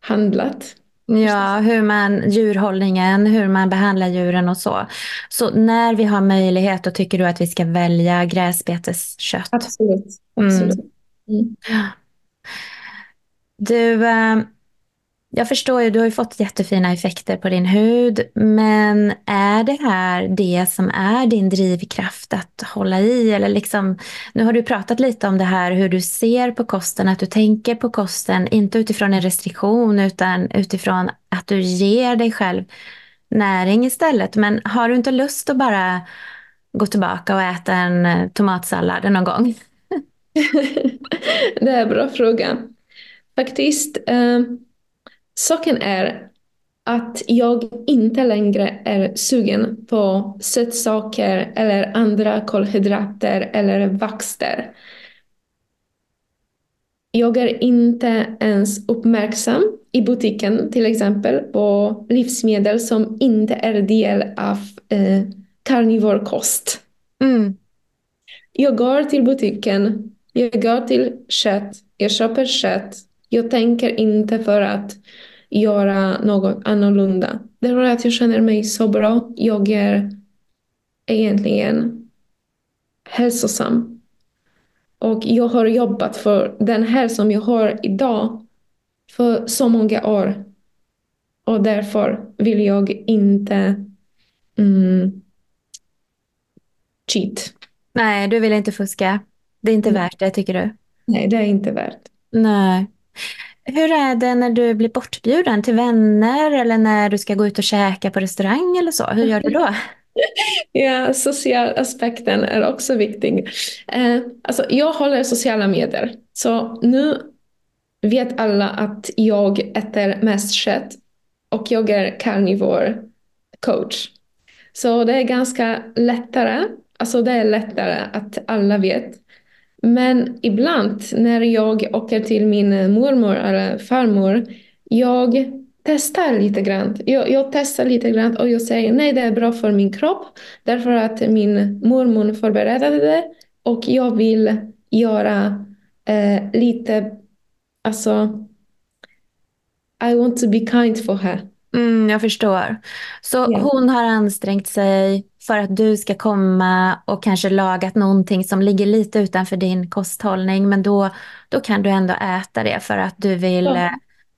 handlat. Ja, hur man, djurhållningen, hur man behandlar djuren och så. Så när vi har möjlighet, då tycker du att vi ska välja gräsbeteskött? Absolut. Absolut. Mm. Du, äh, jag förstår ju, du har ju fått jättefina effekter på din hud, men är det här det som är din drivkraft att hålla i? Eller liksom, nu har du pratat lite om det här hur du ser på kosten, att du tänker på kosten, inte utifrån en restriktion utan utifrån att du ger dig själv näring istället. Men har du inte lust att bara gå tillbaka och äta en eh, tomatsallad någon gång? det är en bra fråga. Faktiskt, eh, saken är att jag inte längre är sugen på sötsaker eller andra kolhydrater eller vaxter. Jag är inte ens uppmärksam i butiken till exempel på livsmedel som inte är del av eh, karnivorkost. Mm. Jag går till butiken, jag går till kött, jag köper kött. Jag tänker inte för att göra något annorlunda. Det är att jag känner mig så bra. Jag är egentligen hälsosam. Och jag har jobbat för den här som jag har idag för så många år. Och därför vill jag inte mm, cheat. Nej, du vill inte fuska. Det är inte mm. värt det, tycker du? Nej, det är inte värt. Nej. Hur är det när du blir bortbjuden till vänner eller när du ska gå ut och käka på restaurang eller så? Hur gör du då? ja, social aspekten är också viktig. Eh, alltså, jag håller sociala medier. Så nu vet alla att jag äter mest kött och jag är carnivore coach. Så det är ganska lättare, alltså det är lättare att alla vet. Men ibland när jag åker till min mormor eller farmor, jag testar lite grann. Jag, jag, testar lite grann och jag säger nej, det är bra för min kropp därför att min mormor förberedde det och jag vill göra eh, lite, alltså, I want to be kind for her. Mm, jag förstår. Så yeah. hon har ansträngt sig för att du ska komma och kanske lagat någonting som ligger lite utanför din kosthållning. Men då, då kan du ändå äta det för att du vill ja. Eh,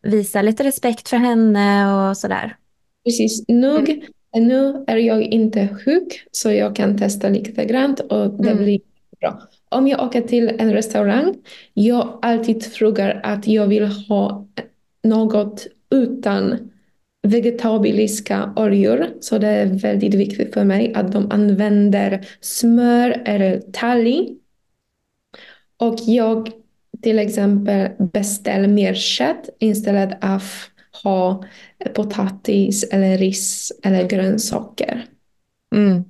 visa lite respekt för henne och sådär. Precis. Nu, mm. nu är jag inte sjuk så jag kan testa lite grann och det mm. blir bra. Om jag åker till en restaurang, jag alltid frågar att jag vill ha något utan vegetabiliska oljor. Så det är väldigt viktigt för mig att de använder smör eller talg. Och jag till exempel beställer mer kött istället av ha potatis eller ris eller grönsaker. Mm.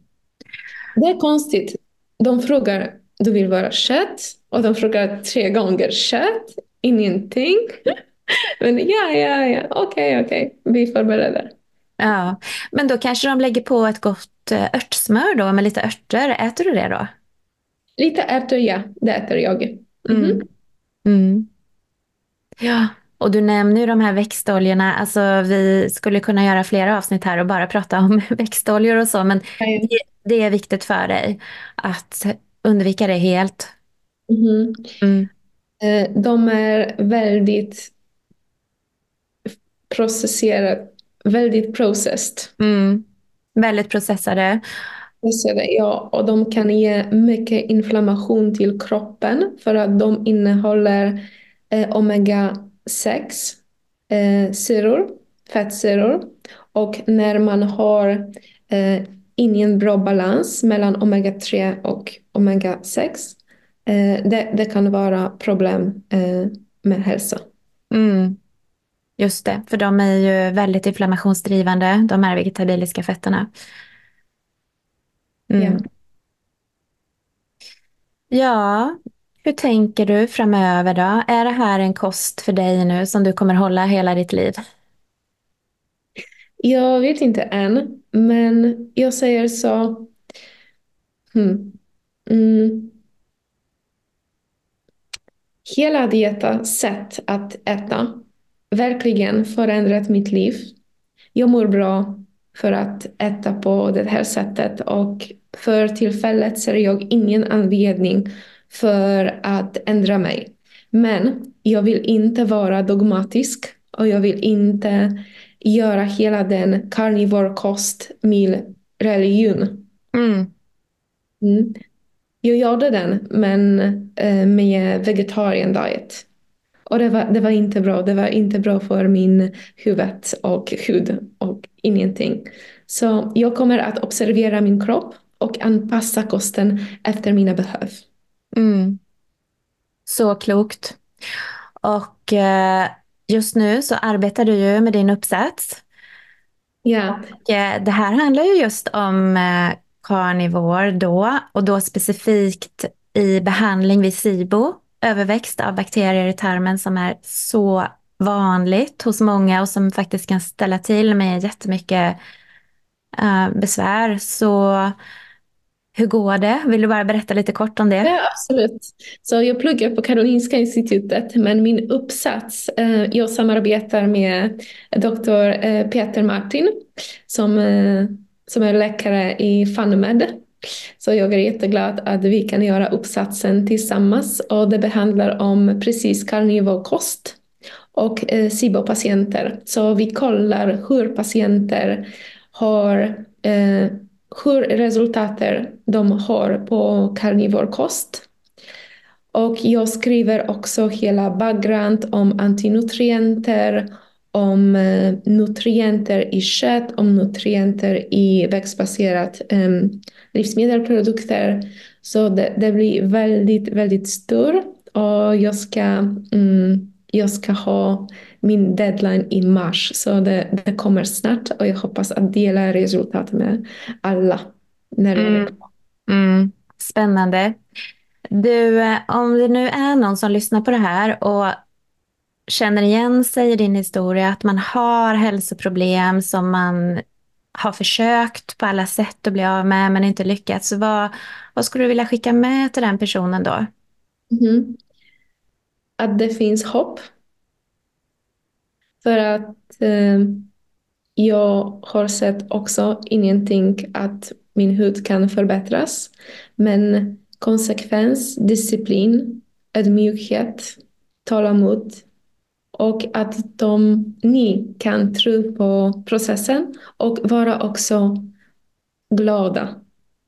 Det är konstigt. De frågar, du vill vara kött? Och de frågar tre gånger kött, ingenting. Men ja, ja, ja, okej, okay, okej, okay. vi förbereder. Ja, men då kanske de lägger på ett gott eh, örtsmör då med lite örter. Äter du det då? Lite ärtor, ja. Det äter jag. Mm. Mm. Mm. Ja, och du nämner ju de här växtoljorna. Alltså, vi skulle kunna göra flera avsnitt här och bara prata om växtoljor och så, men det, det, är viktigt för dig att undvika det helt. Mm-hmm. Mm. Eh, de är väldigt processerade, väldigt processed. Mm. Väldigt processade. Ja, och de kan ge mycket inflammation till kroppen för att de innehåller eh, omega-6 eh, syror, fettsyror. Och när man har eh, ingen bra balans mellan omega-3 och omega-6 eh, det, det, kan vara problem eh, med hälsa. Mm. Just det, för de är ju väldigt inflammationsdrivande, de här vegetabiliska fetterna. Mm. Yeah. Ja, hur tänker du framöver då? Är det här en kost för dig nu som du kommer hålla hela ditt liv? Jag vet inte än, men jag säger så. Hmm. Mm. Hela detta sätt att äta verkligen förändrat mitt liv. Jag mår bra för att äta på det här sättet och för tillfället ser jag ingen anledning för att ändra mig. Men jag vill inte vara dogmatisk och jag vill inte göra hela den carnivore kost min religion. Mm. Mm. Jag gjorde den, men eh, med vegetarian diet. Och det var, det var inte bra. Det var inte bra för min huvud och hud och ingenting. Så jag kommer att observera min kropp och anpassa kosten efter mina behov. Mm. Så klokt. Och eh, just nu så arbetar du ju med din uppsats. Ja. Och, eh, det här handlar ju just om eh, carnivore då och då specifikt i behandling vid SIBO, överväxt av bakterier i tarmen som är så vanligt hos många och som faktiskt kan ställa till med jättemycket uh, besvär. Så hur går det? Vill du bara berätta lite kort om det? Ja, absolut. Så jag pluggar på Karolinska institutet, men min uppsats, eh, jag samarbetar med doktor eh, Peter Martin som, eh, som är läkare i FANMED. Så jag är jätteglad att vi kan göra uppsatsen tillsammans och det behandlar om precis karnivokost och eh, SIBO-patienter. Så vi kollar hur patienter har eh, hur resultater de har på karnivorkost. Och jag skriver också hela background om antinutrienter, om eh, nutrienter i kött, om nutrienter i växtbaserat ehm, um, livsmedelsprodukter. Så det, det, blir väldigt, väldigt stort och jag ska, um, jag ska ha min deadline i mars. Så det, det kommer snart och jag hoppas att dela resultat med alla när det mm. mm. Spännande. Du, eh, om det nu är någon som lyssnar på det här och känner igen sig i din historia, att man har hälsoproblem som man har försökt på alla sätt att bli av med men inte lyckats. Vad, vad skulle du vilja skicka med till den personen då? Mm. Att det finns hopp för att eh, jag har sett också ingenting att min hud kan förbättras. Men konsekvens, disciplin, ödmjukhet, tålamod och att de, ni kan tro på processen och vara också glada.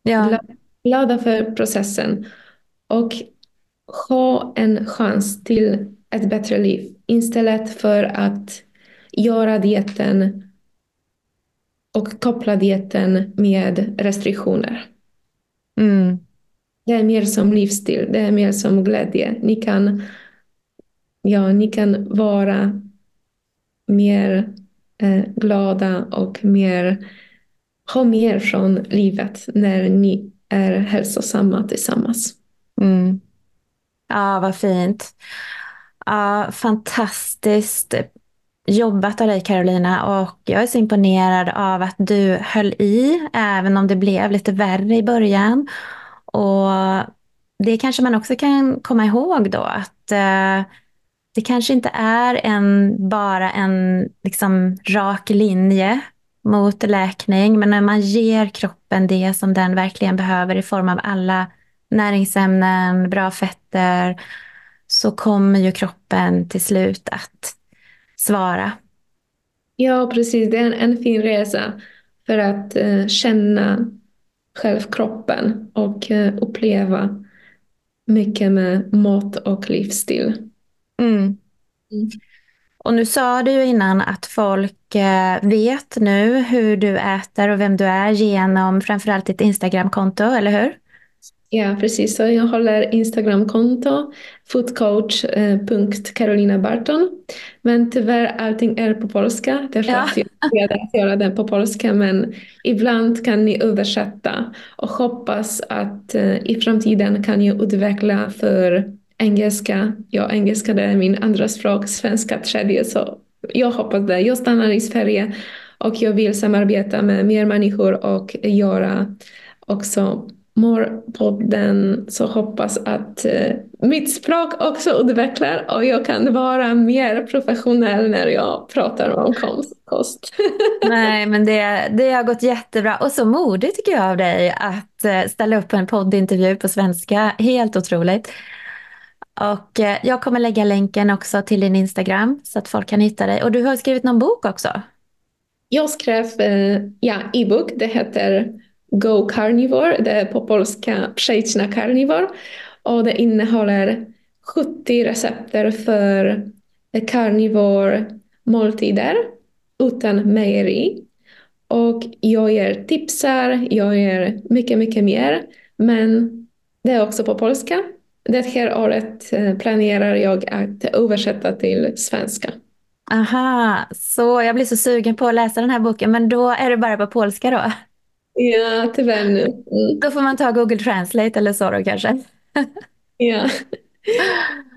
Ja. Glada för processen och ha en chans till ett bättre liv istället för att göra dieten och koppla dieten med restriktioner. Mm. Det är mer som livsstil, det är mer som glädje. Ni kan, ja, ni kan vara mer eh, glada och mer, ha mer från livet när ni är hälsosamma tillsammans. Mm. Ja, vad fint. Ja, fantastiskt jobbat av dig Carolina och jag är så imponerad av att du höll i även om det blev lite värre i början. Och det kanske man också kan komma ihåg då att eh, det kanske inte är en, bara en liksom, rak linje mot läkning men när man ger kroppen det som den verkligen behöver i form av alla näringsämnen, bra fetter så kommer ju kroppen till slut att svara. Ja, precis. Det är en, en fin resa för att eh, känna själv kroppen och eh, uppleva mycket med mat och livsstil. Mm. Mm. Och nu sa du ju innan att folk eh, vet nu hur du äter och vem du är genom framförallt ditt Instagramkonto, eller hur? Ja, precis. Så jag håller Instagramkonto, foodcoach.carolina Men tyvärr allting är på polska. Därför ja. att jag att göra det på polska. Men ibland kan ni översätta och hoppas att uh, i framtiden kan jag utveckla för engelska. Ja, engelska det är min andra språk, svenska tredje. Så jag hoppas det. Jag stannar i Sverige och jag vill samarbeta med mer människor och göra också Morpodden så hoppas att eh, mitt språk också utvecklar och jag kan vara mer professionell när jag pratar om kost. Nej, men det, det har gått jättebra och så modigt tycker jag av dig att eh, ställa upp på en poddintervju på svenska. Helt otroligt. Och eh, jag kommer lägga länken också till din Instagram så att folk kan hitta dig. Och du har skrivit någon bok också. Jag skrev eh, ja, e-bok, det heter Go Carnivore, det är på polska Przejdź na carnivore. Och det innehåller 70 recepter för carnivore måltider utan mejeri. Och jag ger tipsar, jag ger mycket, mycket mer. Men det är också på polska. Det här året eh, planerar jag att översätta till svenska. Aha, så jag blir så sugen på att läsa den här boken, men då är det bara på polska då? Ja, tyvärr nu. Mm. Då får man ta Google Translate eller så då kanske. ja.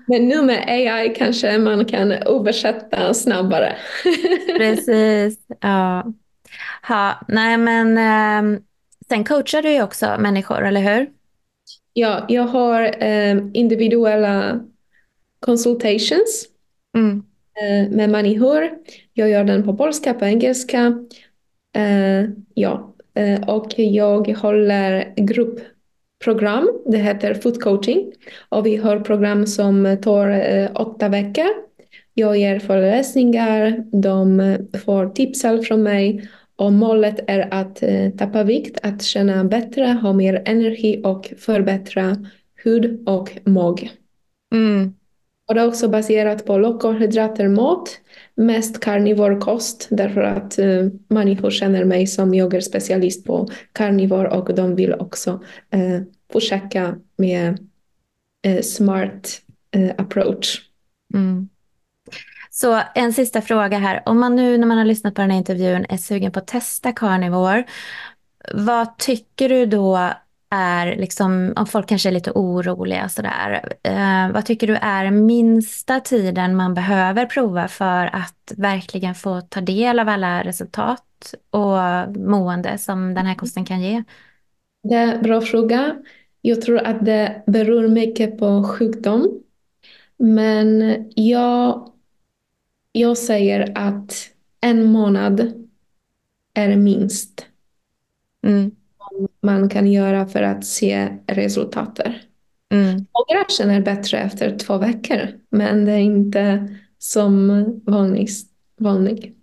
Men nu med AI kanske man kan översätta snabbare. Precis, ja. Ha, nej men eh, sen coachar du ju också människor, eller hur? Ja, jag har eh, individuella consultations mm. eh, med människor. Jag gör den på polska, på engelska. Eh, ja, eh, och jag håller gruppprogram. Det heter Food coaching och vi har program som tar eh, åtta veckor. Jag ger föreläsningar, de får tips från mig och målet är att eh, tappa vikt, att känna bättre, ha mer energi och förbättra hud och mag. Mm. Och det är också baserat på lågkolhydrater mat, mest karnivorkost därför att eh, människor känner mig som jag är specialist på karnivor och de vill också eh, försöka med eh, smart eh, approach. Mm. Så en sista fråga här. Om man nu när man har lyssnat på den här intervjun är sugen på att testa carnivore, vad tycker du då är, liksom, om folk kanske är lite oroliga sådär, eh, vad tycker du är minsta tiden man behöver prova för att verkligen få ta del av alla resultat och mående som den här kosten kan ge? Det är en bra fråga. Jag tror att det beror mycket på sjukdom. Men jag jag säger att en månad är minst mm. man kan göra för att se resultatet. Mm. Några känner bättre efter två veckor, men det är inte som vanligt. vanlig.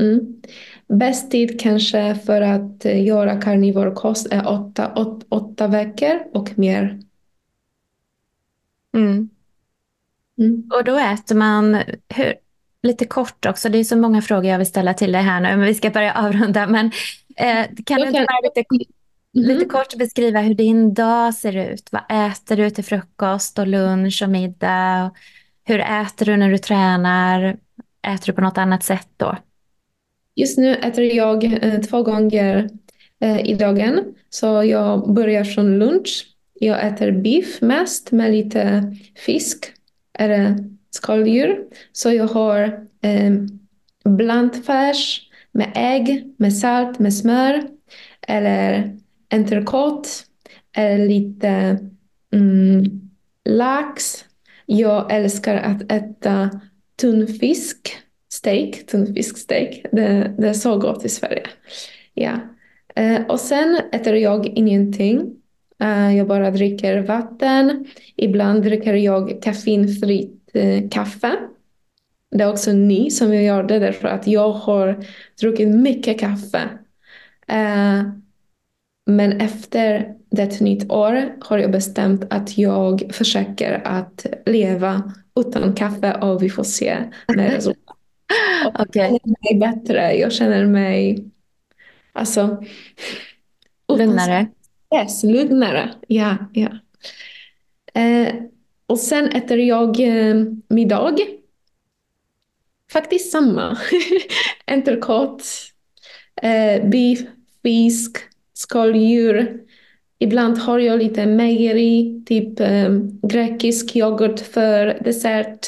Mm. Bäst tid kanske för att göra karnivorkost är åtta, åt, åtta veckor och mer. Mm. Mm. Och då äter man, hur, lite kort också, det är så många frågor jag vill ställa till dig här nu, men vi ska börja avrunda. Men eh, kan du inte bara lite, mm. lite kort beskriva hur din dag ser ut? Vad äter du till frukost och lunch och middag? Hur äter du när du tränar? Äter du på något annat sätt då? Just nu äter jag eh, två gånger eh, i dagen. Så jag börjar från lunch. Jag äter biff mest med lite fisk eller skaldjur. Så jag har eh, blandfärs med ägg, med salt, med smör eller entrecote eller lite mm, lax. Jag älskar att äta tunnfisk, steak, tunnfisksteak. Det, det är så gott i Sverige. Ja. Eh, och sen äter jag ingenting. Eh, jag bara dricker vatten. Ibland dricker jag koffeinfritt eh, kaffe. Det är också ny som jag gjorde därför att jag har druckit mycket kaffe. Eh, men efter det nytt år har jag bestämt att jag försöker att leva utan kaffe och vi får se med resultat. okay. Jag känner mig bättre. Jag känner mig alltså, lugnare. Yes, lugnare. Ja, ja. Eh, och sen äter jag eh, middag. Faktiskt samma. Entrecote, eh, beef, fisk, skaldjur. Ibland har jag lite mejeri, typ eh, grekisk yoghurt för dessert.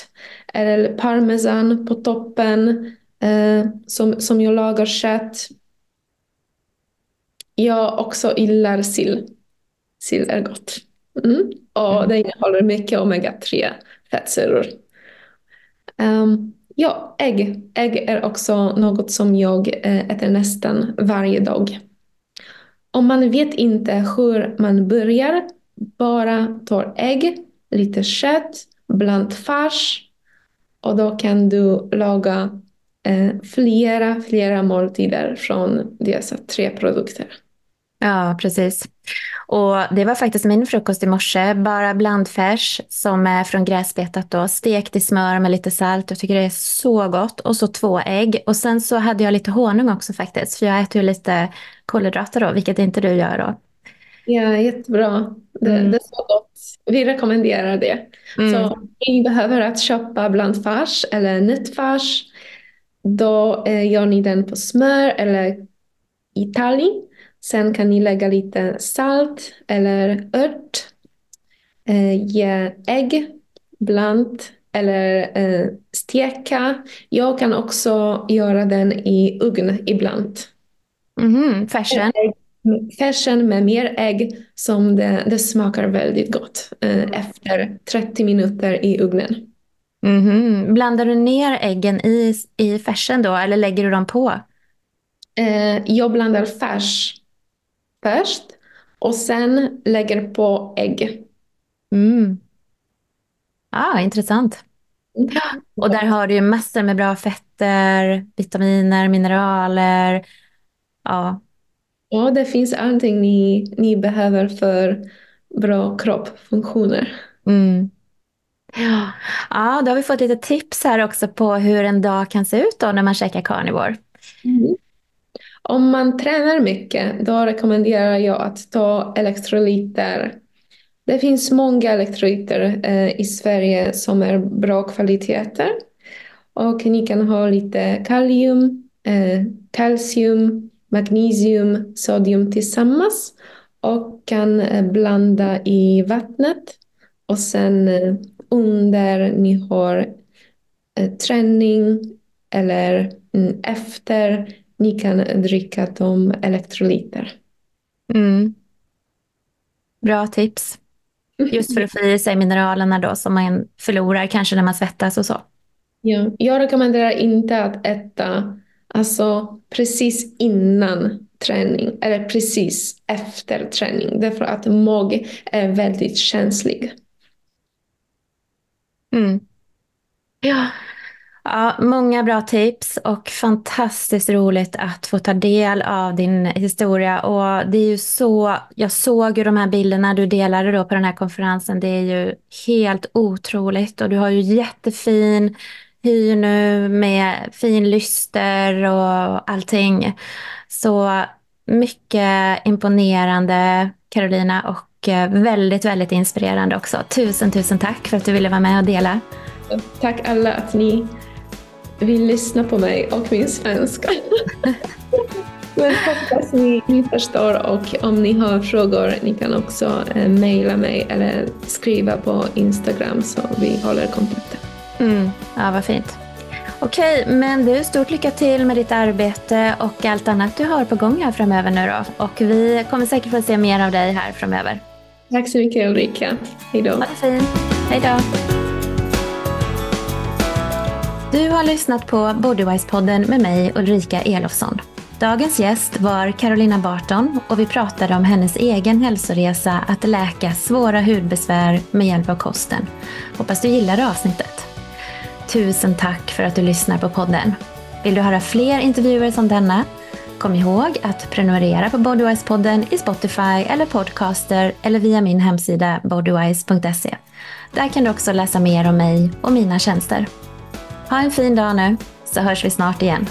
Eller parmesan på toppen eh, som, som jag lagar kött. Jag också gillar sill. Sill är gott. Mm. Och mm. det innehåller mycket omega-3 fettsyror. Um, ja, ägg. Ägg är också något som jag eh, äter nästan varje dag. Om man vet inte hur man börjar, bara tar ägg, lite kött, blandfärs och då kan du laga eh, flera, flera måltider från dessa tre produkter. Ja, precis. Och det var faktiskt min frukost i morse. Bara blandfärs som är från gräsbetat då. Stekt i smör med lite salt. Jag tycker det är så gott. Och så två ägg. Och sen så hade jag lite honung också faktiskt. För jag äter ju lite kolhydrater då, vilket inte du gör då. Ja, jättebra. Det, mm. det är så gott. Vi rekommenderar det. Mm. Så ni behöver att köpa blandfärs eller nötfärs. Då eh, gör ni den på smör eller i talg. Sen kan ni lägga lite salt eller ört. Eh, ge ägg bland eller eh, steka. Jag kan också göra den i ugn ibland. Mm, färsen? Färsen med mer ägg som det, det smakar väldigt gott eh, efter 30 minuter i ugnen. Mm, Blandar du ner äggen i, i färsen då eller lägger du dem på? Eh, jag blandar färs först och sen lägger på ägg. Mm. Ah, intressant. Och där har du ju massor med bra fetter, vitaminer, mineraler. Ja. Ja, det finns allting ni, ni behöver för bra kroppfunktioner. Mm. Ja. ja, då har vi fått lite tips här också på hur en dag kan se ut då när man käkar carnivore. Mm. Om man tränar mycket, då rekommenderar jag att ta elektrolyter. Det finns många elektrolyter eh, i Sverige som är bra kvaliteter. Och ni kan ha lite kalium, eh, kalcium, magnesium, sodium tillsammans och kan eh, blanda i vattnet. Och sen eh, under ni har eh, träning eller mm, efter ni kan dricka de elektrolyter. Mm. Bra tips. Just för att få i sig mineralerna då som man förlorar kanske när man svettas och så. Ja, jag rekommenderar inte att äta alltså, precis innan träning eller precis efter träning. Därför att mag är väldigt känslig. Mm. Ja, Ja, många bra tips och fantastiskt roligt att få ta del av din historia. Och det är ju så, jag såg ju de här bilderna du delade då på den här konferensen. Det är ju helt otroligt och du har ju jättefin hy nu med fin lyster och allting. Så mycket imponerande Carolina och eh, väldigt, väldigt inspirerande också. Tusen, tusen tack för att du ville vara med och dela. Tack alla att ni vill lyssna på mig och min svenska. Men hoppas ni, ni förstår och om ni har frågor ni kan också eh, mejla mig eller skriva på Instagram så vi håller kontakten. Mm, ja, vad fint. Okej, men du, stort lycka till med ditt arbete och allt annat du har på gång här framöver nu då. Och vi kommer säkert få se mer av dig här framöver. Tack så mycket Ulrika. Hej då. Ha det fint. Hej då. Du har lyssnat på Bodywise-podden med mig Ulrika Elofsson. Dagens gäst var Carolina Barton och vi pratade om hennes egen hälsoresa att läka svåra hudbesvär med hjälp av kosten. Hoppas du gillade avsnittet. Tusen tack för att du lyssnar på podden. Vill du höra fler intervjuer som denna? Kom ihåg att prenumerera på Bodywise-podden i Spotify eller Podcaster eller via min hemsida bodywise.se. Där kan du också läsa mer om mig och mina tjänster. Ha en fin dag nu, så hörs vi snart igen.